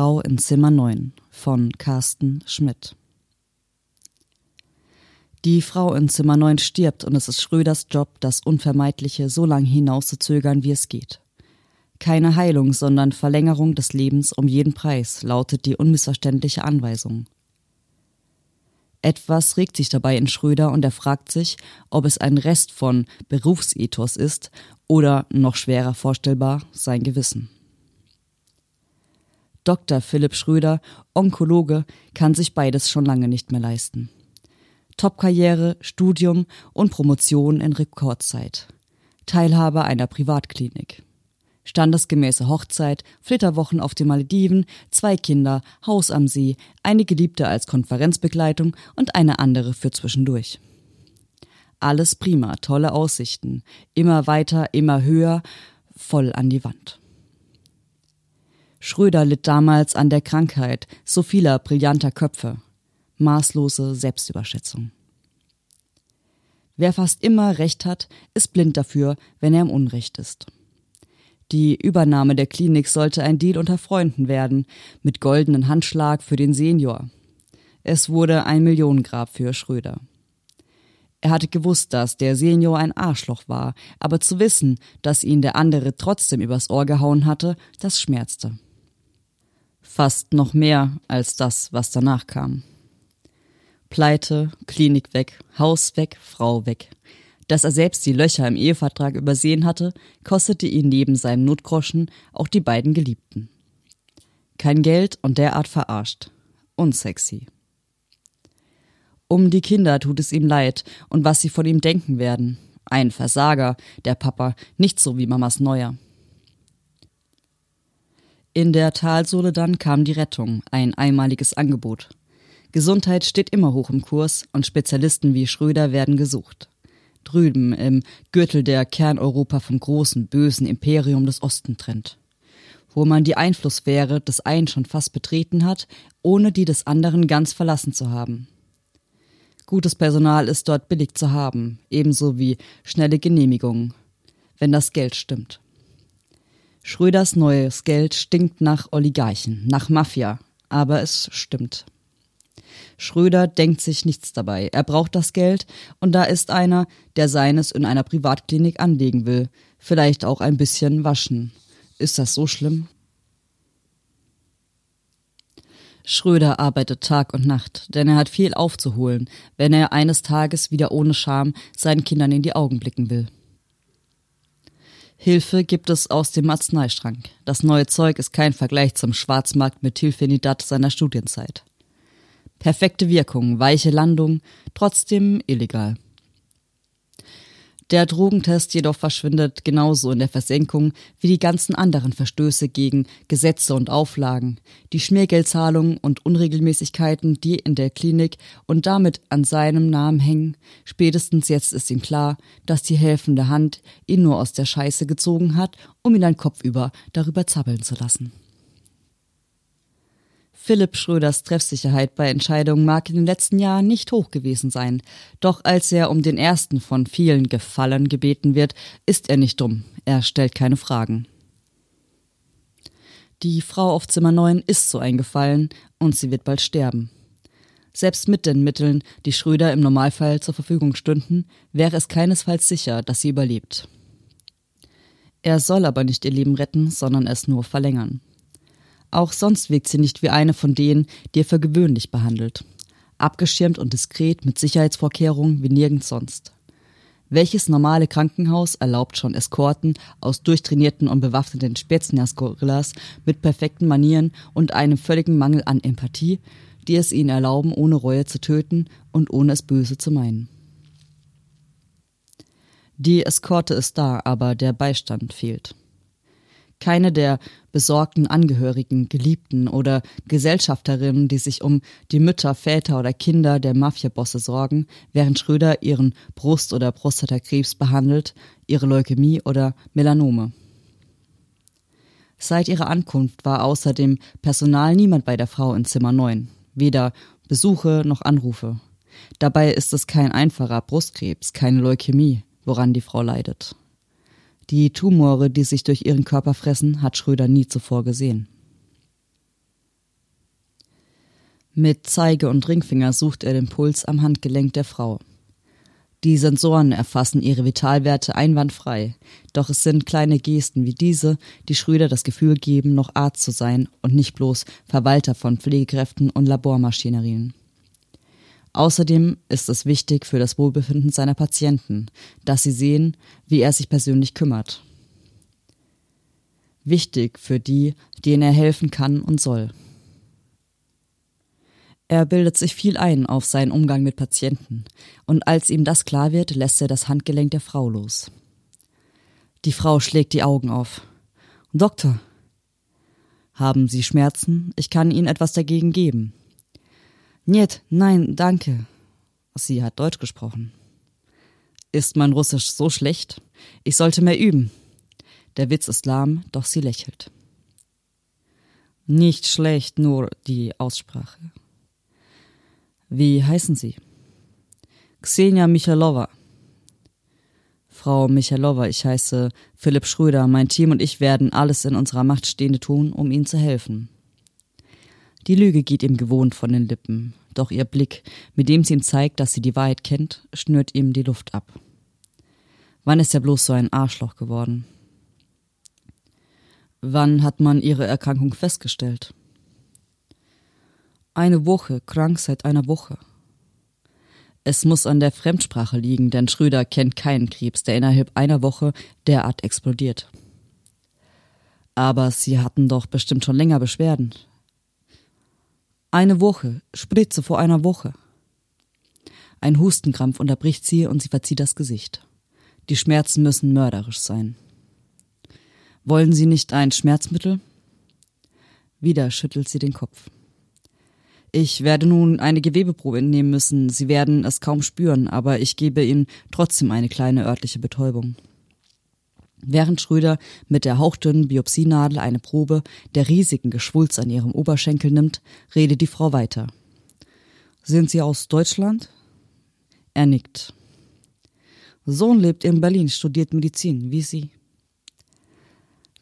Frau in Zimmer 9 von Carsten Schmidt. Die Frau in Zimmer 9 stirbt und es ist Schröders Job, das Unvermeidliche so lange hinauszuzögern, wie es geht. Keine Heilung, sondern Verlängerung des Lebens um jeden Preis, lautet die unmissverständliche Anweisung. Etwas regt sich dabei in Schröder und er fragt sich, ob es ein Rest von Berufsethos ist oder, noch schwerer vorstellbar, sein Gewissen. Dr. Philipp Schröder, Onkologe, kann sich beides schon lange nicht mehr leisten. Topkarriere, Studium und Promotion in Rekordzeit. Teilhabe einer Privatklinik. Standesgemäße Hochzeit, Flitterwochen auf den Malediven, zwei Kinder, Haus am See, eine Geliebte als Konferenzbegleitung und eine andere für zwischendurch. Alles prima, tolle Aussichten. Immer weiter, immer höher, voll an die Wand. Schröder litt damals an der Krankheit so vieler brillanter Köpfe. Maßlose Selbstüberschätzung. Wer fast immer Recht hat, ist blind dafür, wenn er im Unrecht ist. Die Übernahme der Klinik sollte ein Deal unter Freunden werden, mit goldenen Handschlag für den Senior. Es wurde ein Millionengrab für Schröder. Er hatte gewusst, dass der Senior ein Arschloch war, aber zu wissen, dass ihn der andere trotzdem übers Ohr gehauen hatte, das schmerzte. Fast noch mehr als das, was danach kam. Pleite, Klinik weg, Haus weg, Frau weg. Dass er selbst die Löcher im Ehevertrag übersehen hatte, kostete ihn neben seinem Notgroschen auch die beiden Geliebten. Kein Geld und derart verarscht. Unsexy. Um die Kinder tut es ihm leid und was sie von ihm denken werden. Ein Versager, der Papa, nicht so wie Mamas Neuer. In der Talsohle dann kam die Rettung, ein einmaliges Angebot. Gesundheit steht immer hoch im Kurs und Spezialisten wie Schröder werden gesucht. Drüben im Gürtel der Kerneuropa vom großen, bösen Imperium des Osten trennt. Wo man die Einflusssphäre des einen schon fast betreten hat, ohne die des anderen ganz verlassen zu haben. Gutes Personal ist dort billig zu haben, ebenso wie schnelle Genehmigungen, wenn das Geld stimmt. Schröders neues Geld stinkt nach Oligarchen, nach Mafia, aber es stimmt. Schröder denkt sich nichts dabei. Er braucht das Geld und da ist einer, der seines in einer Privatklinik anlegen will. Vielleicht auch ein bisschen waschen. Ist das so schlimm? Schröder arbeitet Tag und Nacht, denn er hat viel aufzuholen, wenn er eines Tages wieder ohne Scham seinen Kindern in die Augen blicken will. Hilfe gibt es aus dem Arzneischrank. Das neue Zeug ist kein Vergleich zum Schwarzmarkt mit Tilfenidat seiner Studienzeit. Perfekte Wirkung, weiche Landung, trotzdem illegal. Der Drogentest jedoch verschwindet genauso in der Versenkung wie die ganzen anderen Verstöße gegen Gesetze und Auflagen, die Schmiergeldzahlungen und Unregelmäßigkeiten, die in der Klinik und damit an seinem Namen hängen. Spätestens jetzt ist ihm klar, dass die helfende Hand ihn nur aus der Scheiße gezogen hat, um ihn ein Kopfüber darüber zappeln zu lassen. Philipp Schröders Treffsicherheit bei Entscheidungen mag in den letzten Jahren nicht hoch gewesen sein. Doch als er um den ersten von vielen Gefallen gebeten wird, ist er nicht dumm. Er stellt keine Fragen. Die Frau auf Zimmer 9 ist so eingefallen und sie wird bald sterben. Selbst mit den Mitteln, die Schröder im Normalfall zur Verfügung stünden, wäre es keinesfalls sicher, dass sie überlebt. Er soll aber nicht ihr Leben retten, sondern es nur verlängern. Auch sonst wirkt sie nicht wie eine von denen, die er für gewöhnlich behandelt. Abgeschirmt und diskret mit Sicherheitsvorkehrungen wie nirgends sonst. Welches normale Krankenhaus erlaubt schon Eskorten aus durchtrainierten und bewaffneten Spetsnaz-Gorillas mit perfekten Manieren und einem völligen Mangel an Empathie, die es ihnen erlauben, ohne Reue zu töten und ohne es böse zu meinen? Die Eskorte ist da, aber der Beistand fehlt. Keine der besorgten Angehörigen, Geliebten oder Gesellschafterinnen, die sich um die Mütter, Väter oder Kinder der Mafiabosse sorgen, während Schröder ihren Brust- oder Prostatakrebs behandelt, ihre Leukämie oder Melanome. Seit ihrer Ankunft war außer dem Personal niemand bei der Frau in Zimmer 9. Weder Besuche noch Anrufe. Dabei ist es kein einfacher Brustkrebs, keine Leukämie, woran die Frau leidet. Die Tumore, die sich durch ihren Körper fressen, hat Schröder nie zuvor gesehen. Mit Zeige und Ringfinger sucht er den Puls am Handgelenk der Frau. Die Sensoren erfassen ihre Vitalwerte einwandfrei, doch es sind kleine Gesten wie diese, die Schröder das Gefühl geben, noch Arzt zu sein und nicht bloß Verwalter von Pflegekräften und Labormaschinerien. Außerdem ist es wichtig für das Wohlbefinden seiner Patienten, dass sie sehen, wie er sich persönlich kümmert. Wichtig für die, denen er helfen kann und soll. Er bildet sich viel ein auf seinen Umgang mit Patienten, und als ihm das klar wird, lässt er das Handgelenk der Frau los. Die Frau schlägt die Augen auf. Doktor. Haben Sie Schmerzen? Ich kann Ihnen etwas dagegen geben. Niet, nein, danke. Sie hat Deutsch gesprochen. Ist mein Russisch so schlecht? Ich sollte mehr üben. Der Witz ist lahm, doch sie lächelt. Nicht schlecht, nur die Aussprache. Wie heißen Sie? Xenia Michalova. Frau Michalova, ich heiße Philipp Schröder. Mein Team und ich werden alles in unserer Macht Stehende tun, um Ihnen zu helfen. Die Lüge geht ihm gewohnt von den Lippen, doch ihr Blick, mit dem sie ihm zeigt, dass sie die Wahrheit kennt, schnürt ihm die Luft ab. Wann ist er bloß so ein Arschloch geworden? Wann hat man ihre Erkrankung festgestellt? Eine Woche, krank seit einer Woche. Es muss an der Fremdsprache liegen, denn Schröder kennt keinen Krebs, der innerhalb einer Woche derart explodiert. Aber Sie hatten doch bestimmt schon länger Beschwerden. Eine Woche, Spritze vor einer Woche. Ein Hustenkrampf unterbricht sie und sie verzieht das Gesicht. Die Schmerzen müssen mörderisch sein. Wollen Sie nicht ein Schmerzmittel? Wieder schüttelt sie den Kopf. Ich werde nun eine Gewebeprobe entnehmen müssen. Sie werden es kaum spüren, aber ich gebe Ihnen trotzdem eine kleine örtliche Betäubung. Während Schröder mit der hauchdünnen Biopsienadel eine Probe der riesigen Geschwulz an ihrem Oberschenkel nimmt, redet die Frau weiter. Sind Sie aus Deutschland? Er nickt. Sohn lebt in Berlin, studiert Medizin, wie Sie.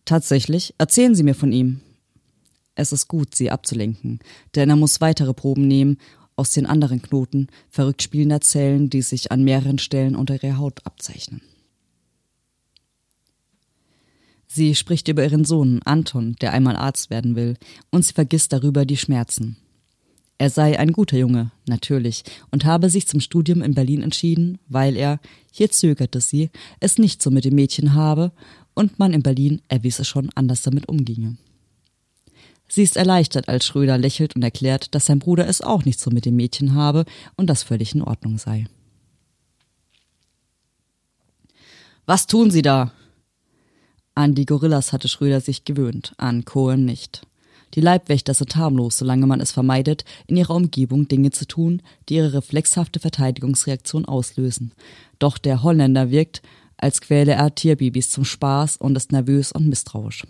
Tatsächlich, erzählen Sie mir von ihm. Es ist gut, sie abzulenken, denn er muss weitere Proben nehmen aus den anderen Knoten verrückt spielender Zellen, die sich an mehreren Stellen unter ihrer Haut abzeichnen. Sie spricht über ihren Sohn Anton, der einmal Arzt werden will, und sie vergisst darüber die Schmerzen. Er sei ein guter Junge, natürlich, und habe sich zum Studium in Berlin entschieden, weil er, hier zögerte sie, es nicht so mit dem Mädchen habe und man in Berlin, er wisse schon, anders damit umginge. Sie ist erleichtert, als Schröder lächelt und erklärt, dass sein Bruder es auch nicht so mit dem Mädchen habe und das völlig in Ordnung sei. Was tun Sie da? An die Gorillas hatte Schröder sich gewöhnt, an Cohen nicht. Die Leibwächter sind harmlos, solange man es vermeidet, in ihrer Umgebung Dinge zu tun, die ihre reflexhafte Verteidigungsreaktion auslösen. Doch der Holländer wirkt, als quäle er Tierbabys zum Spaß und ist nervös und misstrauisch.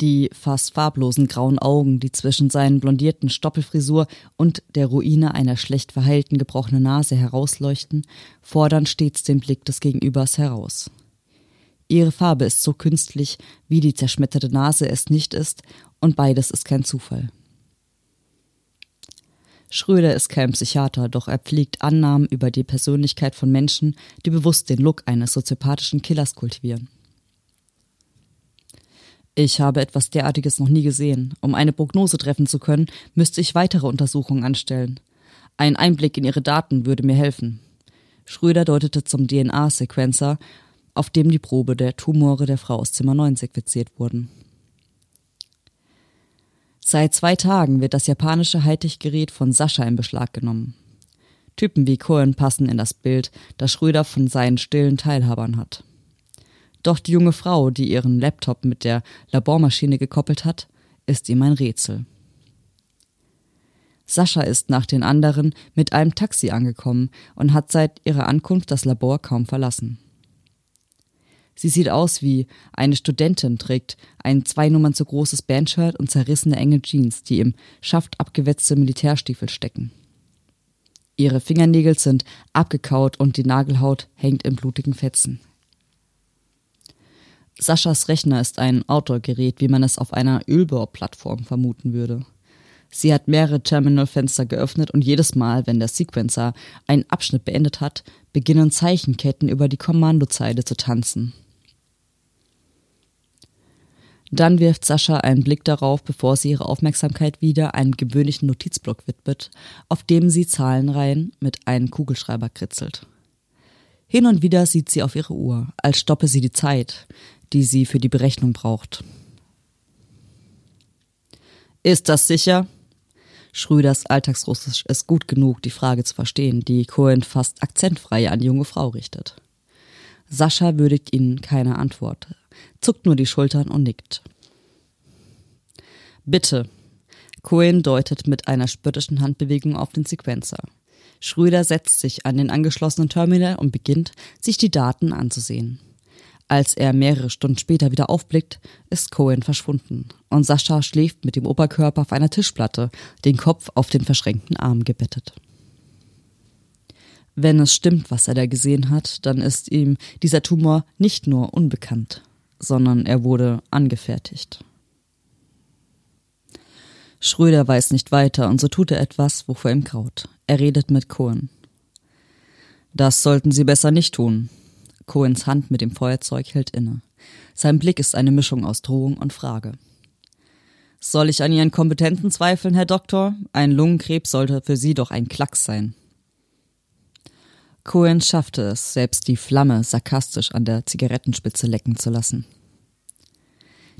Die fast farblosen grauen Augen, die zwischen seinen blondierten Stoppelfrisur und der Ruine einer schlecht verheilten gebrochenen Nase herausleuchten, fordern stets den Blick des Gegenübers heraus. Ihre Farbe ist so künstlich, wie die zerschmetterte Nase es nicht ist, und beides ist kein Zufall. Schröder ist kein Psychiater, doch er pflegt Annahmen über die Persönlichkeit von Menschen, die bewusst den Look eines soziopathischen Killers kultivieren. Ich habe etwas derartiges noch nie gesehen. Um eine Prognose treffen zu können, müsste ich weitere Untersuchungen anstellen. Ein Einblick in ihre Daten würde mir helfen. Schröder deutete zum DNA-Sequencer, auf dem die Probe der Tumore der Frau aus Zimmer 9 sequenziert wurden. Seit zwei Tagen wird das japanische Hightech-Gerät von Sascha in Beschlag genommen. Typen wie Cohen passen in das Bild, das Schröder von seinen stillen Teilhabern hat. Doch die junge Frau, die ihren Laptop mit der Labormaschine gekoppelt hat, ist ihm ein Rätsel. Sascha ist nach den anderen mit einem Taxi angekommen und hat seit ihrer Ankunft das Labor kaum verlassen. Sie sieht aus wie eine Studentin, trägt ein zwei Nummern zu großes Bandshirt und zerrissene enge Jeans, die im Schaft abgewetzte Militärstiefel stecken. Ihre Fingernägel sind abgekaut und die Nagelhaut hängt in blutigen Fetzen. Saschas Rechner ist ein Outdoor-Gerät, wie man es auf einer Ölbohrplattform vermuten würde. Sie hat mehrere Terminalfenster geöffnet und jedes Mal, wenn der Sequencer einen Abschnitt beendet hat, beginnen Zeichenketten über die Kommandozeile zu tanzen. Dann wirft Sascha einen Blick darauf, bevor sie ihre Aufmerksamkeit wieder einem gewöhnlichen Notizblock widmet, auf dem sie Zahlenreihen mit einem Kugelschreiber kritzelt. Hin und wieder sieht sie auf ihre Uhr, als stoppe sie die Zeit, die sie für die Berechnung braucht. Ist das sicher? Schröders Alltagsrussisch ist gut genug, die Frage zu verstehen, die Cohen fast akzentfrei an die junge Frau richtet. Sascha würdigt ihnen keine Antwort zuckt nur die Schultern und nickt. Bitte. Cohen deutet mit einer spöttischen Handbewegung auf den Sequencer. Schröder setzt sich an den angeschlossenen Terminal und beginnt, sich die Daten anzusehen. Als er mehrere Stunden später wieder aufblickt, ist Cohen verschwunden und Sascha schläft mit dem Oberkörper auf einer Tischplatte, den Kopf auf den verschränkten Arm gebettet. Wenn es stimmt, was er da gesehen hat, dann ist ihm dieser Tumor nicht nur unbekannt sondern er wurde angefertigt. Schröder weiß nicht weiter und so tut er etwas, wovor ihm graut. Er redet mit Cohen. Das sollten Sie besser nicht tun. Cohens Hand mit dem Feuerzeug hält inne. Sein Blick ist eine Mischung aus Drohung und Frage. Soll ich an Ihren Kompetenten zweifeln, Herr Doktor? Ein Lungenkrebs sollte für Sie doch ein Klacks sein. Cohen schaffte es, selbst die Flamme sarkastisch an der Zigarettenspitze lecken zu lassen.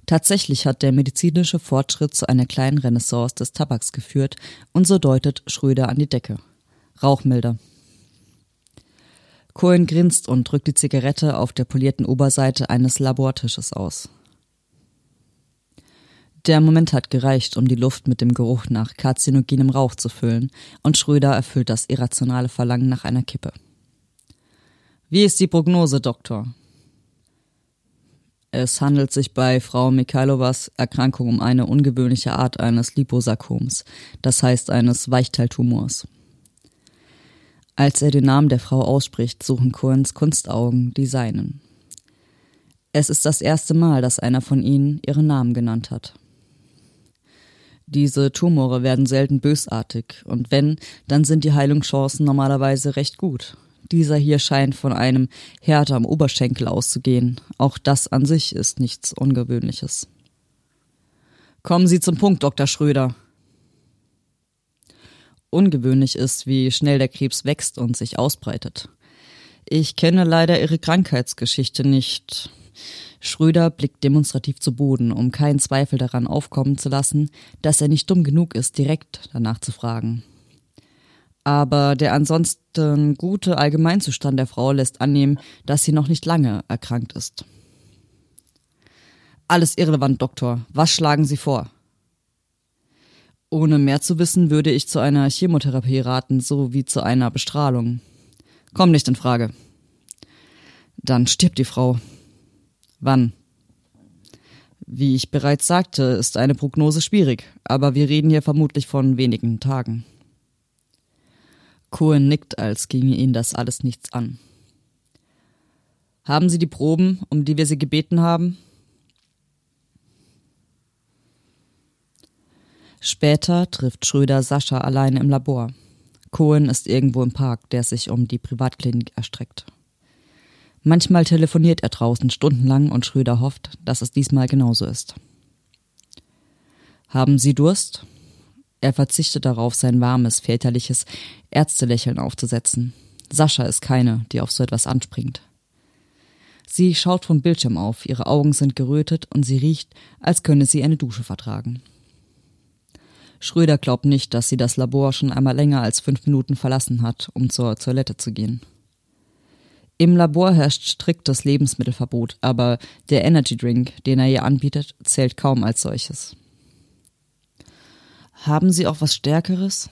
Tatsächlich hat der medizinische Fortschritt zu einer kleinen Renaissance des Tabaks geführt und so deutet Schröder an die Decke. Rauchmelder. Cohen grinst und drückt die Zigarette auf der polierten Oberseite eines Labortisches aus. Der Moment hat gereicht, um die Luft mit dem Geruch nach karzinogenem Rauch zu füllen, und Schröder erfüllt das irrationale Verlangen nach einer Kippe. Wie ist die Prognose, Doktor? Es handelt sich bei Frau Mikhailovas Erkrankung um eine ungewöhnliche Art eines Liposarkoms, das heißt eines Weichteiltumors. Als er den Namen der Frau ausspricht, suchen Cohens Kunstaugen die seinen. Es ist das erste Mal, dass einer von ihnen ihren Namen genannt hat. Diese Tumore werden selten bösartig, und wenn, dann sind die Heilungschancen normalerweise recht gut. Dieser hier scheint von einem Härte am Oberschenkel auszugehen. Auch das an sich ist nichts Ungewöhnliches. Kommen Sie zum Punkt, Dr. Schröder. Ungewöhnlich ist, wie schnell der Krebs wächst und sich ausbreitet. Ich kenne leider Ihre Krankheitsgeschichte nicht. Schröder blickt demonstrativ zu Boden, um keinen Zweifel daran aufkommen zu lassen, dass er nicht dumm genug ist, direkt danach zu fragen. Aber der ansonsten gute Allgemeinzustand der Frau lässt annehmen, dass sie noch nicht lange erkrankt ist. Alles irrelevant, Doktor. Was schlagen Sie vor? Ohne mehr zu wissen, würde ich zu einer Chemotherapie raten, so wie zu einer Bestrahlung. Komm nicht in Frage. Dann stirbt die Frau. Wann? Wie ich bereits sagte, ist eine Prognose schwierig, aber wir reden hier vermutlich von wenigen Tagen. Cohen nickt, als ginge ihn das alles nichts an. Haben Sie die Proben, um die wir Sie gebeten haben? Später trifft Schröder Sascha allein im Labor. Cohen ist irgendwo im Park, der sich um die Privatklinik erstreckt. Manchmal telefoniert er draußen stundenlang und Schröder hofft, dass es diesmal genauso ist. Haben Sie Durst? Er verzichtet darauf, sein warmes, väterliches Ärztelächeln aufzusetzen. Sascha ist keine, die auf so etwas anspringt. Sie schaut vom Bildschirm auf, ihre Augen sind gerötet und sie riecht, als könne sie eine Dusche vertragen. Schröder glaubt nicht, dass sie das Labor schon einmal länger als fünf Minuten verlassen hat, um zur Toilette zu gehen. Im Labor herrscht striktes Lebensmittelverbot, aber der Energy Drink, den er ihr anbietet, zählt kaum als solches. Haben Sie auch was Stärkeres?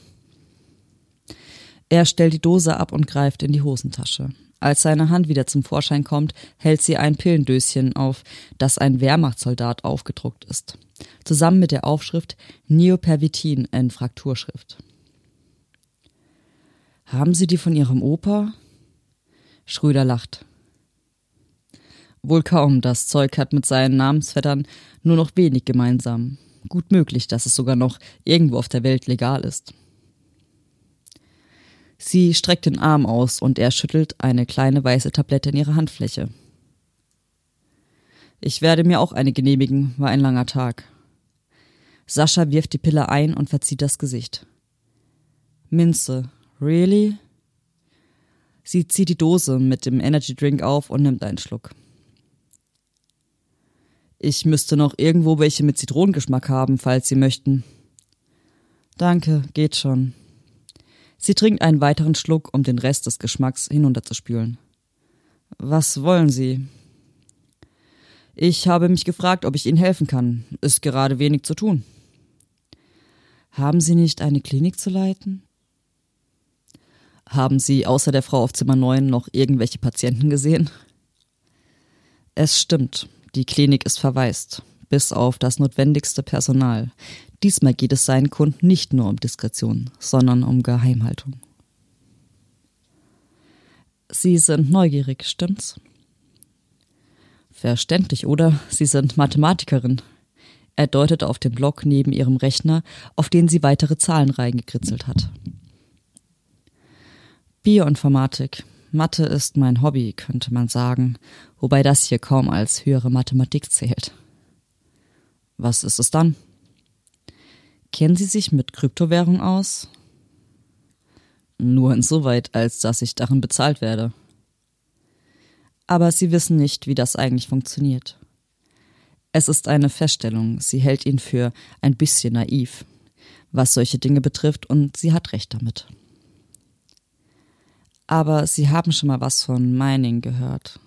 Er stellt die Dose ab und greift in die Hosentasche. Als seine Hand wieder zum Vorschein kommt, hält sie ein Pillendöschen auf, das ein Wehrmachtssoldat aufgedruckt ist. Zusammen mit der Aufschrift Neopervitin in Frakturschrift. Haben Sie die von Ihrem Opa? Schröder lacht. Wohl kaum, das Zeug hat mit seinen Namensvettern nur noch wenig gemeinsam. Gut möglich, dass es sogar noch irgendwo auf der Welt legal ist. Sie streckt den Arm aus und er schüttelt eine kleine weiße Tablette in ihre Handfläche. Ich werde mir auch eine genehmigen, war ein langer Tag. Sascha wirft die Pille ein und verzieht das Gesicht. Minze, really? Sie zieht die Dose mit dem Energy Drink auf und nimmt einen Schluck. Ich müsste noch irgendwo welche mit Zitronengeschmack haben, falls Sie möchten. Danke, geht schon. Sie trinkt einen weiteren Schluck, um den Rest des Geschmacks hinunterzuspülen. Was wollen Sie? Ich habe mich gefragt, ob ich Ihnen helfen kann. Ist gerade wenig zu tun. Haben Sie nicht eine Klinik zu leiten? Haben Sie außer der Frau auf Zimmer 9 noch irgendwelche Patienten gesehen? Es stimmt. Die Klinik ist verwaist, bis auf das notwendigste Personal. Diesmal geht es seinen Kunden nicht nur um Diskretion, sondern um Geheimhaltung. Sie sind neugierig, stimmt's? Verständlich, oder? Sie sind Mathematikerin. Er deutete auf den Block neben ihrem Rechner, auf den sie weitere Zahlen reingekritzelt hat. Bioinformatik, Mathe ist mein Hobby, könnte man sagen, wobei das hier kaum als höhere Mathematik zählt. Was ist es dann? Kennen Sie sich mit Kryptowährung aus? Nur insoweit, als dass ich darin bezahlt werde. Aber Sie wissen nicht, wie das eigentlich funktioniert. Es ist eine Feststellung, sie hält ihn für ein bisschen naiv, was solche Dinge betrifft, und sie hat recht damit aber Sie haben schon mal was von Mining gehört.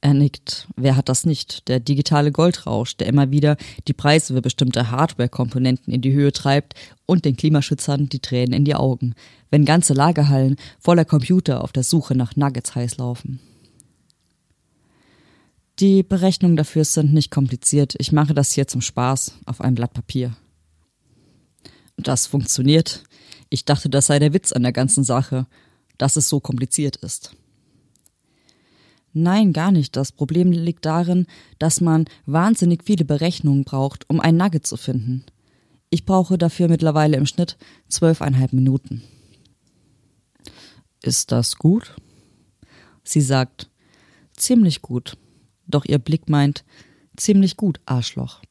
Er nickt. Wer hat das nicht? Der digitale Goldrausch, der immer wieder die Preise für bestimmte Hardware-Komponenten in die Höhe treibt und den Klimaschützern die Tränen in die Augen, wenn ganze Lagerhallen voller Computer auf der Suche nach Nuggets heiß laufen. Die Berechnungen dafür sind nicht kompliziert. Ich mache das hier zum Spaß auf einem Blatt Papier. Das funktioniert. Ich dachte, das sei der Witz an der ganzen Sache, dass es so kompliziert ist. Nein, gar nicht. Das Problem liegt darin, dass man wahnsinnig viele Berechnungen braucht, um ein Nugget zu finden. Ich brauche dafür mittlerweile im Schnitt zwölfeinhalb Minuten. Ist das gut? Sie sagt, ziemlich gut. Doch ihr Blick meint, ziemlich gut, Arschloch.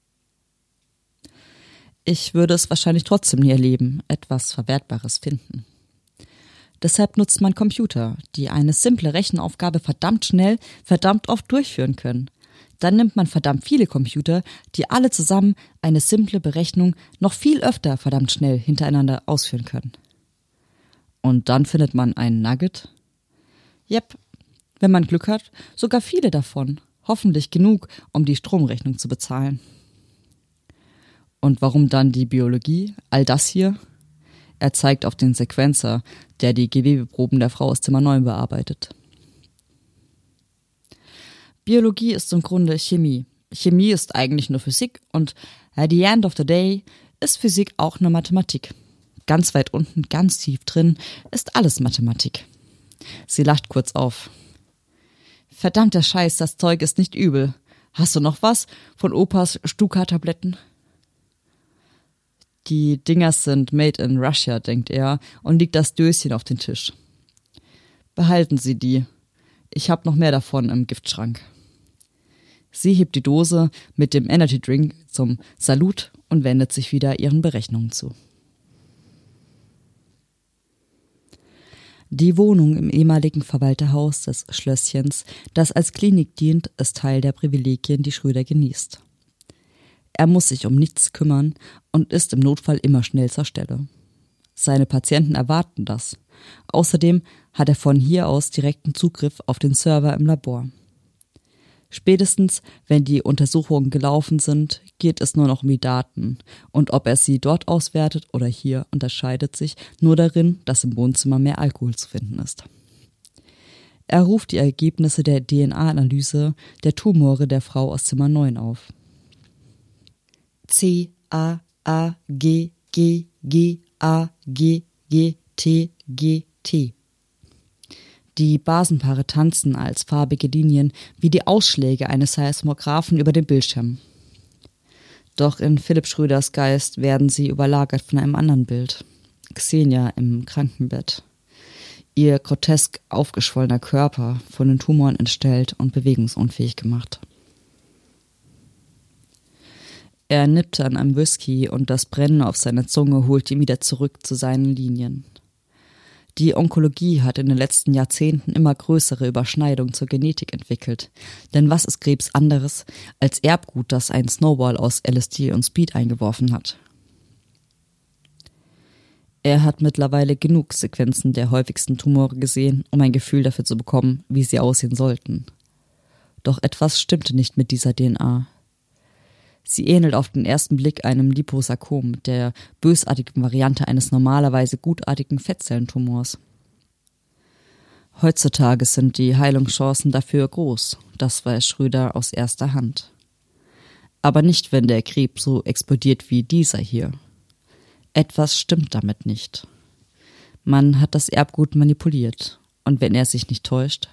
Ich würde es wahrscheinlich trotzdem nie erleben, etwas Verwertbares finden. Deshalb nutzt man Computer, die eine simple Rechenaufgabe verdammt schnell, verdammt oft durchführen können. Dann nimmt man verdammt viele Computer, die alle zusammen eine simple Berechnung noch viel öfter verdammt schnell hintereinander ausführen können. Und dann findet man einen Nugget? Yep, wenn man Glück hat, sogar viele davon. Hoffentlich genug, um die Stromrechnung zu bezahlen. Und warum dann die Biologie? All das hier? Er zeigt auf den Sequenzer, der die Gewebeproben der Frau aus Zimmer 9 bearbeitet. Biologie ist im Grunde Chemie. Chemie ist eigentlich nur Physik und at the end of the day ist Physik auch nur Mathematik. Ganz weit unten, ganz tief drin ist alles Mathematik. Sie lacht kurz auf. Verdammter Scheiß, das Zeug ist nicht übel. Hast du noch was von Opas Stuka-Tabletten? Die Dinger sind made in Russia, denkt er und legt das Döschen auf den Tisch. Behalten Sie die. Ich hab noch mehr davon im Giftschrank. Sie hebt die Dose mit dem Energy Drink zum Salut und wendet sich wieder ihren Berechnungen zu. Die Wohnung im ehemaligen Verwalterhaus des Schlösschens, das als Klinik dient, ist Teil der Privilegien, die Schröder genießt. Er muss sich um nichts kümmern und ist im Notfall immer schnell zur Stelle. Seine Patienten erwarten das. Außerdem hat er von hier aus direkten Zugriff auf den Server im Labor. Spätestens, wenn die Untersuchungen gelaufen sind, geht es nur noch um die Daten. Und ob er sie dort auswertet oder hier, unterscheidet sich nur darin, dass im Wohnzimmer mehr Alkohol zu finden ist. Er ruft die Ergebnisse der DNA-Analyse der Tumore der Frau aus Zimmer 9 auf. C A A G G G A G G T G T. Die Basenpaare tanzen als farbige Linien wie die Ausschläge eines Seismographen über dem Bildschirm. Doch in Philipp Schröders Geist werden sie überlagert von einem anderen Bild. Xenia im Krankenbett. Ihr grotesk aufgeschwollener Körper von den Tumoren entstellt und bewegungsunfähig gemacht. Er nippte an einem Whisky und das Brennen auf seiner Zunge holte ihn wieder zurück zu seinen Linien. Die Onkologie hat in den letzten Jahrzehnten immer größere Überschneidungen zur Genetik entwickelt. Denn was ist Krebs anderes als Erbgut, das ein Snowball aus LSD und Speed eingeworfen hat? Er hat mittlerweile genug Sequenzen der häufigsten Tumore gesehen, um ein Gefühl dafür zu bekommen, wie sie aussehen sollten. Doch etwas stimmte nicht mit dieser DNA. Sie ähnelt auf den ersten Blick einem Liposarkom, der bösartigen Variante eines normalerweise gutartigen Fettzellentumors. Heutzutage sind die Heilungschancen dafür groß, das weiß Schröder aus erster Hand. Aber nicht, wenn der Krebs so explodiert wie dieser hier. Etwas stimmt damit nicht. Man hat das Erbgut manipuliert, und wenn er sich nicht täuscht,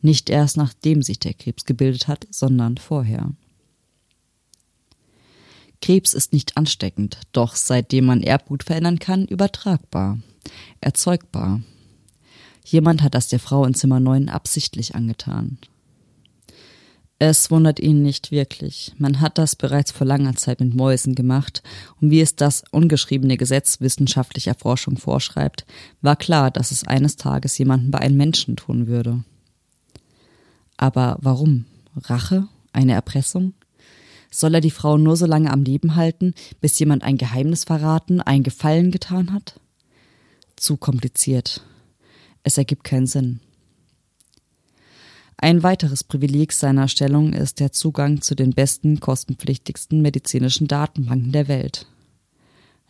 nicht erst nachdem sich der Krebs gebildet hat, sondern vorher. Krebs ist nicht ansteckend, doch seitdem man Erbgut verändern kann, übertragbar, erzeugbar. Jemand hat das der Frau in Zimmer 9 absichtlich angetan. Es wundert ihn nicht wirklich. Man hat das bereits vor langer Zeit mit Mäusen gemacht, und wie es das ungeschriebene Gesetz wissenschaftlicher Forschung vorschreibt, war klar, dass es eines Tages jemanden bei einem Menschen tun würde. Aber warum? Rache? Eine Erpressung? Soll er die Frau nur so lange am Leben halten, bis jemand ein Geheimnis verraten, einen Gefallen getan hat? Zu kompliziert. Es ergibt keinen Sinn. Ein weiteres Privileg seiner Stellung ist der Zugang zu den besten, kostenpflichtigsten medizinischen Datenbanken der Welt.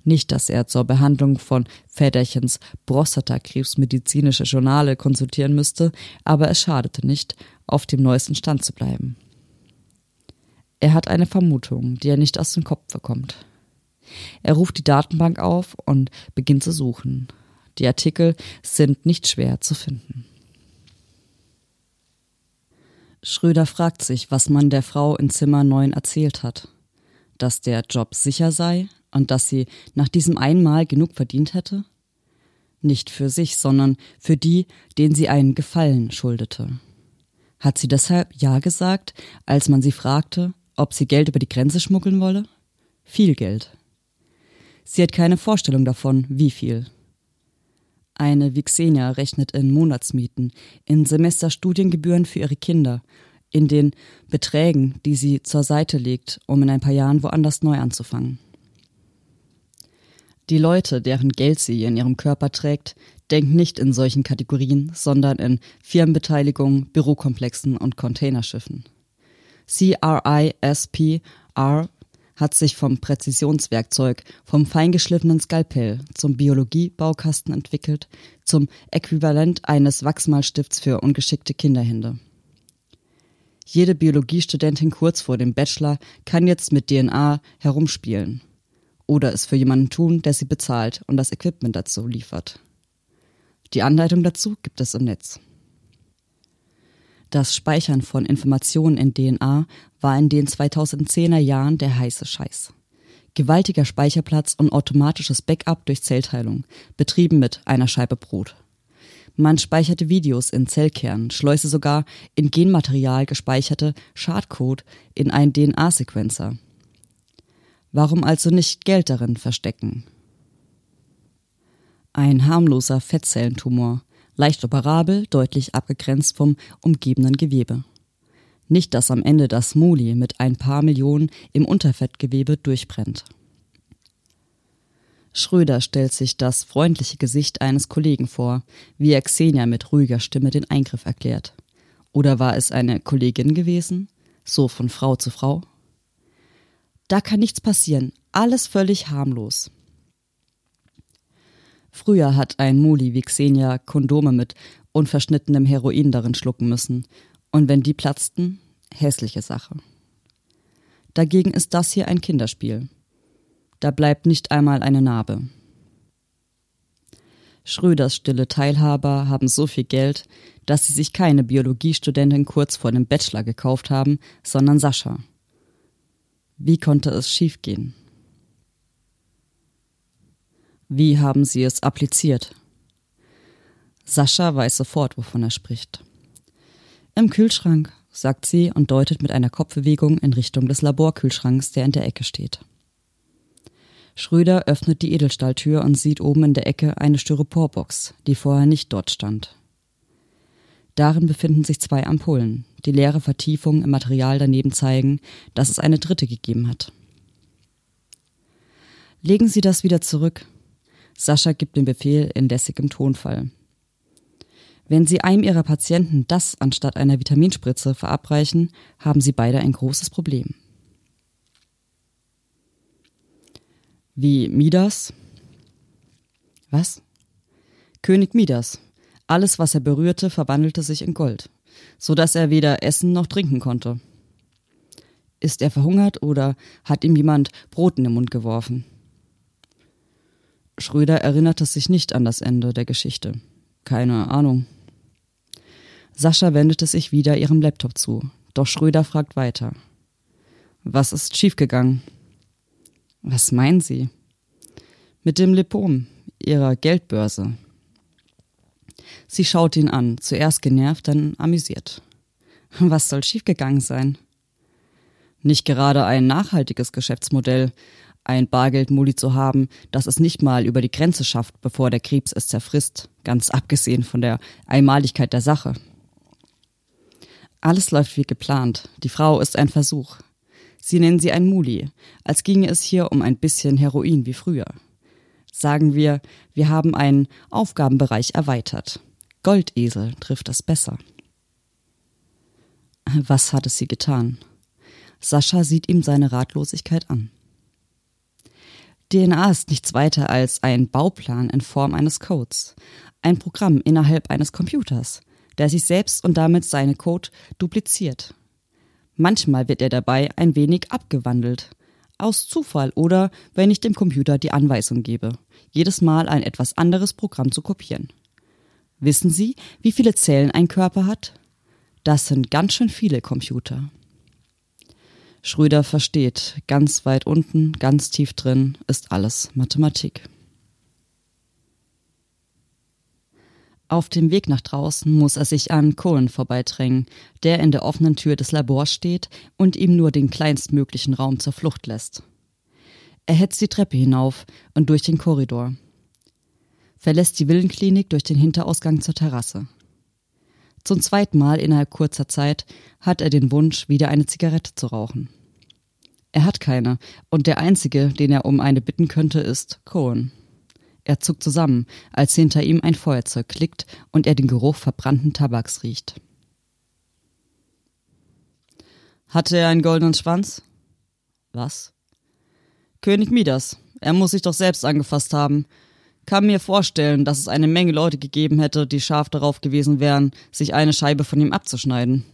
Nicht, dass er zur Behandlung von Väterchens Prostatakrebs medizinische Journale konsultieren müsste, aber es schadete nicht, auf dem neuesten Stand zu bleiben. Er hat eine Vermutung, die er nicht aus dem Kopf bekommt. Er ruft die Datenbank auf und beginnt zu suchen. Die Artikel sind nicht schwer zu finden. Schröder fragt sich, was man der Frau in Zimmer 9 erzählt hat. Dass der Job sicher sei und dass sie nach diesem einmal genug verdient hätte? Nicht für sich, sondern für die, denen sie einen Gefallen schuldete. Hat sie deshalb Ja gesagt, als man sie fragte, ob sie Geld über die Grenze schmuggeln wolle? Viel Geld. Sie hat keine Vorstellung davon, wie viel. Eine wie Xenia rechnet in Monatsmieten, in Semesterstudiengebühren für ihre Kinder, in den Beträgen, die sie zur Seite legt, um in ein paar Jahren woanders neu anzufangen. Die Leute, deren Geld sie in ihrem Körper trägt, denken nicht in solchen Kategorien, sondern in Firmenbeteiligung, Bürokomplexen und Containerschiffen. CRISPR hat sich vom Präzisionswerkzeug, vom feingeschliffenen Skalpell zum Biologiebaukasten entwickelt, zum Äquivalent eines Wachsmalstifts für ungeschickte Kinderhände. Jede Biologiestudentin kurz vor dem Bachelor kann jetzt mit DNA herumspielen oder es für jemanden tun, der sie bezahlt und das Equipment dazu liefert. Die Anleitung dazu gibt es im Netz. Das Speichern von Informationen in DNA war in den 2010er Jahren der heiße Scheiß. Gewaltiger Speicherplatz und automatisches Backup durch Zellteilung, betrieben mit einer Scheibe Brot. Man speicherte Videos in Zellkernen, schleuse sogar in Genmaterial gespeicherte Schadcode in einen DNA-Sequencer. Warum also nicht Geld darin verstecken? Ein harmloser Fettzellentumor, leicht operabel, deutlich abgegrenzt vom umgebenden Gewebe. Nicht, dass am Ende das Moli mit ein paar Millionen im Unterfettgewebe durchbrennt. Schröder stellt sich das freundliche Gesicht eines Kollegen vor, wie er Xenia mit ruhiger Stimme den Eingriff erklärt. Oder war es eine Kollegin gewesen? So von Frau zu Frau? Da kann nichts passieren, alles völlig harmlos. Früher hat ein Muli wie Xenia Kondome mit unverschnittenem Heroin darin schlucken müssen. Und wenn die platzten, hässliche Sache. Dagegen ist das hier ein Kinderspiel. Da bleibt nicht einmal eine Narbe. Schröders stille Teilhaber haben so viel Geld, dass sie sich keine Biologiestudentin kurz vor dem Bachelor gekauft haben, sondern Sascha. Wie konnte es schiefgehen? Wie haben sie es appliziert? Sascha weiß sofort, wovon er spricht. Im Kühlschrank, sagt sie und deutet mit einer Kopfbewegung in Richtung des Laborkühlschranks, der in der Ecke steht. Schröder öffnet die Edelstahltür und sieht oben in der Ecke eine Styroporbox, die vorher nicht dort stand. Darin befinden sich zwei Ampullen, die leere Vertiefungen im Material daneben zeigen, dass es eine dritte gegeben hat. Legen Sie das wieder zurück. Sascha gibt den Befehl in lässigem Tonfall. Wenn Sie einem Ihrer Patienten das anstatt einer Vitaminspritze verabreichen, haben Sie beide ein großes Problem. Wie Midas? Was? König Midas. Alles, was er berührte, verwandelte sich in Gold, so dass er weder essen noch trinken konnte. Ist er verhungert oder hat ihm jemand Brot in den Mund geworfen? Schröder erinnerte sich nicht an das Ende der Geschichte. Keine Ahnung. Sascha wendete sich wieder ihrem Laptop zu, doch Schröder fragt weiter. Was ist schiefgegangen? Was meinen Sie? Mit dem Lipom, Ihrer Geldbörse. Sie schaut ihn an, zuerst genervt, dann amüsiert. Was soll schiefgegangen sein? Nicht gerade ein nachhaltiges Geschäftsmodell, ein Bargeldmuli zu haben, das es nicht mal über die Grenze schafft, bevor der Krebs es zerfrisst, ganz abgesehen von der Einmaligkeit der Sache. Alles läuft wie geplant. Die Frau ist ein Versuch. Sie nennen sie ein Muli, als ginge es hier um ein bisschen Heroin wie früher. Sagen wir, wir haben einen Aufgabenbereich erweitert. Goldesel trifft es besser. Was hat es sie getan? Sascha sieht ihm seine Ratlosigkeit an. DNA ist nichts weiter als ein Bauplan in Form eines Codes, ein Programm innerhalb eines Computers, der sich selbst und damit seine Code dupliziert. Manchmal wird er dabei ein wenig abgewandelt, aus Zufall oder wenn ich dem Computer die Anweisung gebe, jedes Mal ein etwas anderes Programm zu kopieren. Wissen Sie, wie viele Zellen ein Körper hat? Das sind ganz schön viele Computer. Schröder versteht, ganz weit unten, ganz tief drin ist alles Mathematik. Auf dem Weg nach draußen muss er sich an Cohen vorbeidrängen, der in der offenen Tür des Labors steht und ihm nur den kleinstmöglichen Raum zur Flucht lässt. Er hetzt die Treppe hinauf und durch den Korridor. Verlässt die Villenklinik durch den Hinterausgang zur Terrasse. Zum zweiten Mal innerhalb kurzer Zeit hat er den Wunsch, wieder eine Zigarette zu rauchen. Er hat keine, und der einzige, den er um eine bitten könnte, ist Cohen. Er zuckt zusammen, als hinter ihm ein Feuerzeug klickt und er den Geruch verbrannten Tabaks riecht. Hatte er einen goldenen Schwanz? Was? König Midas. Er muss sich doch selbst angefasst haben. Kann mir vorstellen, dass es eine Menge Leute gegeben hätte, die scharf darauf gewesen wären, sich eine Scheibe von ihm abzuschneiden.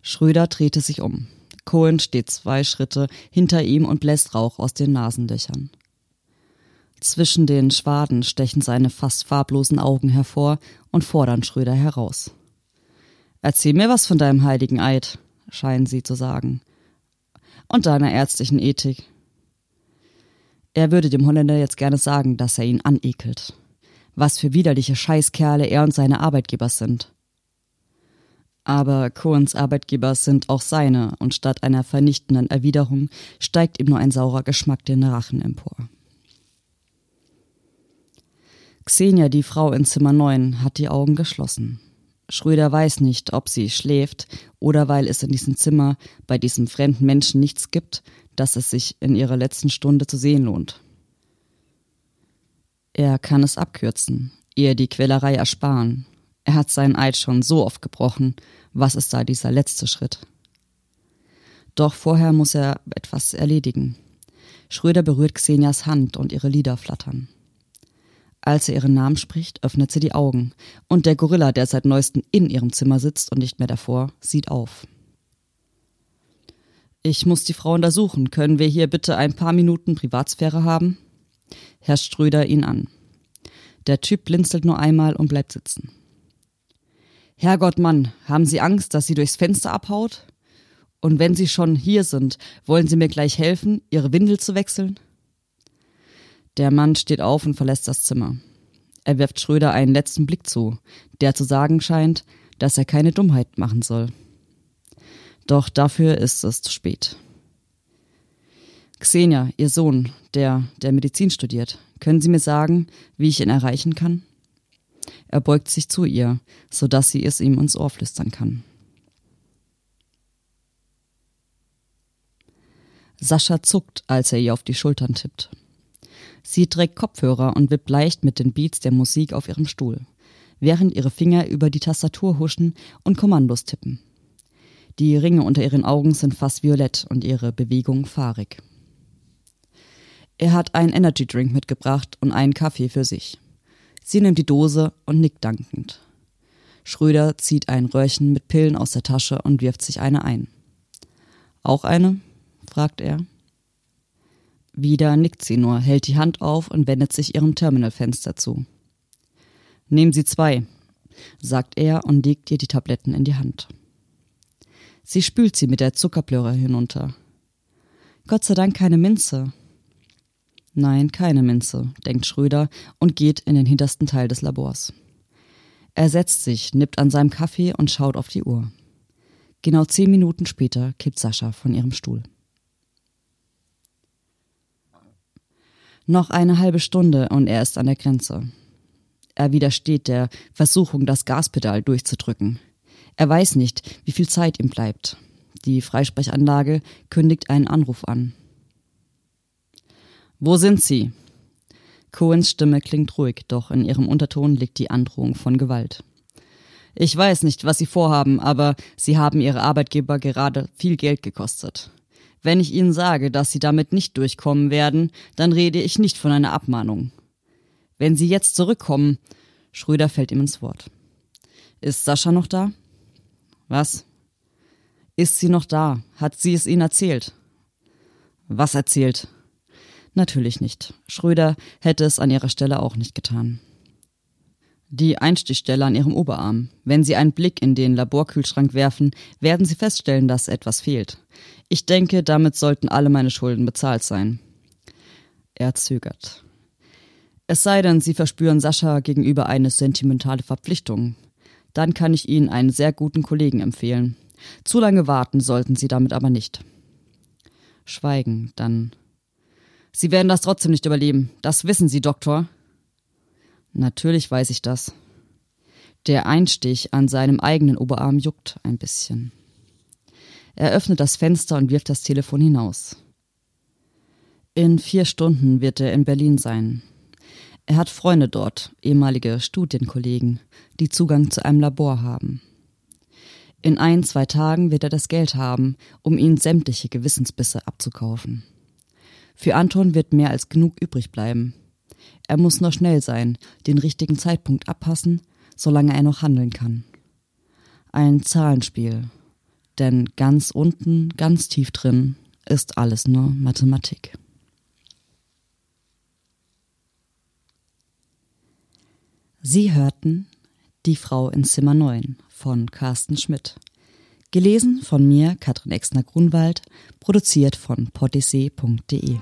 Schröder drehte sich um. Cohen steht zwei Schritte hinter ihm und bläst Rauch aus den Nasenlöchern. Zwischen den Schwaden stechen seine fast farblosen Augen hervor und fordern Schröder heraus. Erzähl mir was von deinem heiligen Eid, scheinen sie zu sagen. Und deiner ärztlichen Ethik. Er würde dem Holländer jetzt gerne sagen, dass er ihn anekelt. Was für widerliche Scheißkerle er und seine Arbeitgeber sind. Aber Cohens Arbeitgeber sind auch seine, und statt einer vernichtenden Erwiderung steigt ihm nur ein saurer Geschmack den Rachen empor. Xenia, die Frau in Zimmer 9, hat die Augen geschlossen. Schröder weiß nicht, ob sie schläft oder weil es in diesem Zimmer bei diesem fremden Menschen nichts gibt, das es sich in ihrer letzten Stunde zu sehen lohnt. Er kann es abkürzen, ihr die Quälerei ersparen. Er hat seinen Eid schon so oft gebrochen. Was ist da dieser letzte Schritt? Doch vorher muss er etwas erledigen. Schröder berührt Xenias Hand und ihre Lider flattern. Als er ihren Namen spricht, öffnet sie die Augen, und der Gorilla, der seit neuestem in ihrem Zimmer sitzt und nicht mehr davor, sieht auf. Ich muss die Frau untersuchen. Können wir hier bitte ein paar Minuten Privatsphäre haben? Herr Ströder ihn an. Der Typ blinzelt nur einmal und bleibt sitzen. Herrgott, Mann, haben Sie Angst, dass sie durchs Fenster abhaut? Und wenn Sie schon hier sind, wollen Sie mir gleich helfen, Ihre Windel zu wechseln? Der Mann steht auf und verlässt das Zimmer. Er wirft Schröder einen letzten Blick zu, der zu sagen scheint, dass er keine Dummheit machen soll. Doch dafür ist es zu spät. Xenia, Ihr Sohn, der, der Medizin studiert, können Sie mir sagen, wie ich ihn erreichen kann? Er beugt sich zu ihr, so dass sie es ihm ins Ohr flüstern kann. Sascha zuckt, als er ihr auf die Schultern tippt. Sie trägt Kopfhörer und wippt leicht mit den Beats der Musik auf ihrem Stuhl, während ihre Finger über die Tastatur huschen und Kommandos tippen. Die Ringe unter ihren Augen sind fast violett und ihre Bewegung fahrig. Er hat einen Energy Drink mitgebracht und einen Kaffee für sich. Sie nimmt die Dose und nickt dankend. Schröder zieht ein Röhrchen mit Pillen aus der Tasche und wirft sich eine ein. Auch eine? fragt er. Wieder nickt sie nur, hält die Hand auf und wendet sich ihrem Terminalfenster zu. Nehmen Sie zwei, sagt er und legt ihr die Tabletten in die Hand. Sie spült sie mit der Zuckerblöre hinunter. Gott sei Dank keine Minze, Nein, keine Minze, denkt Schröder und geht in den hintersten Teil des Labors. Er setzt sich, nippt an seinem Kaffee und schaut auf die Uhr. Genau zehn Minuten später kippt Sascha von ihrem Stuhl. Noch eine halbe Stunde und er ist an der Grenze. Er widersteht der Versuchung, das Gaspedal durchzudrücken. Er weiß nicht, wie viel Zeit ihm bleibt. Die Freisprechanlage kündigt einen Anruf an. Wo sind Sie? Cohens Stimme klingt ruhig, doch in ihrem Unterton liegt die Androhung von Gewalt. Ich weiß nicht, was Sie vorhaben, aber Sie haben Ihre Arbeitgeber gerade viel Geld gekostet. Wenn ich Ihnen sage, dass Sie damit nicht durchkommen werden, dann rede ich nicht von einer Abmahnung. Wenn Sie jetzt zurückkommen, Schröder fällt ihm ins Wort. Ist Sascha noch da? Was? Ist sie noch da? Hat sie es Ihnen erzählt? Was erzählt? Natürlich nicht. Schröder hätte es an ihrer Stelle auch nicht getan. Die Einstichstelle an ihrem Oberarm. Wenn Sie einen Blick in den Laborkühlschrank werfen, werden Sie feststellen, dass etwas fehlt. Ich denke, damit sollten alle meine Schulden bezahlt sein. Er zögert. Es sei denn, Sie verspüren Sascha gegenüber eine sentimentale Verpflichtung. Dann kann ich Ihnen einen sehr guten Kollegen empfehlen. Zu lange warten sollten Sie damit aber nicht. Schweigen, dann Sie werden das trotzdem nicht überleben. Das wissen Sie, Doktor. Natürlich weiß ich das. Der Einstich an seinem eigenen Oberarm juckt ein bisschen. Er öffnet das Fenster und wirft das Telefon hinaus. In vier Stunden wird er in Berlin sein. Er hat Freunde dort, ehemalige Studienkollegen, die Zugang zu einem Labor haben. In ein, zwei Tagen wird er das Geld haben, um ihnen sämtliche Gewissensbisse abzukaufen. Für Anton wird mehr als genug übrig bleiben. Er muss nur schnell sein, den richtigen Zeitpunkt abpassen, solange er noch handeln kann. Ein Zahlenspiel. Denn ganz unten, ganz tief drin ist alles nur Mathematik. Sie hörten Die Frau in Zimmer 9 von Carsten Schmidt. Gelesen von mir, Katrin Exner-Grunwald, produziert von podyssee.de.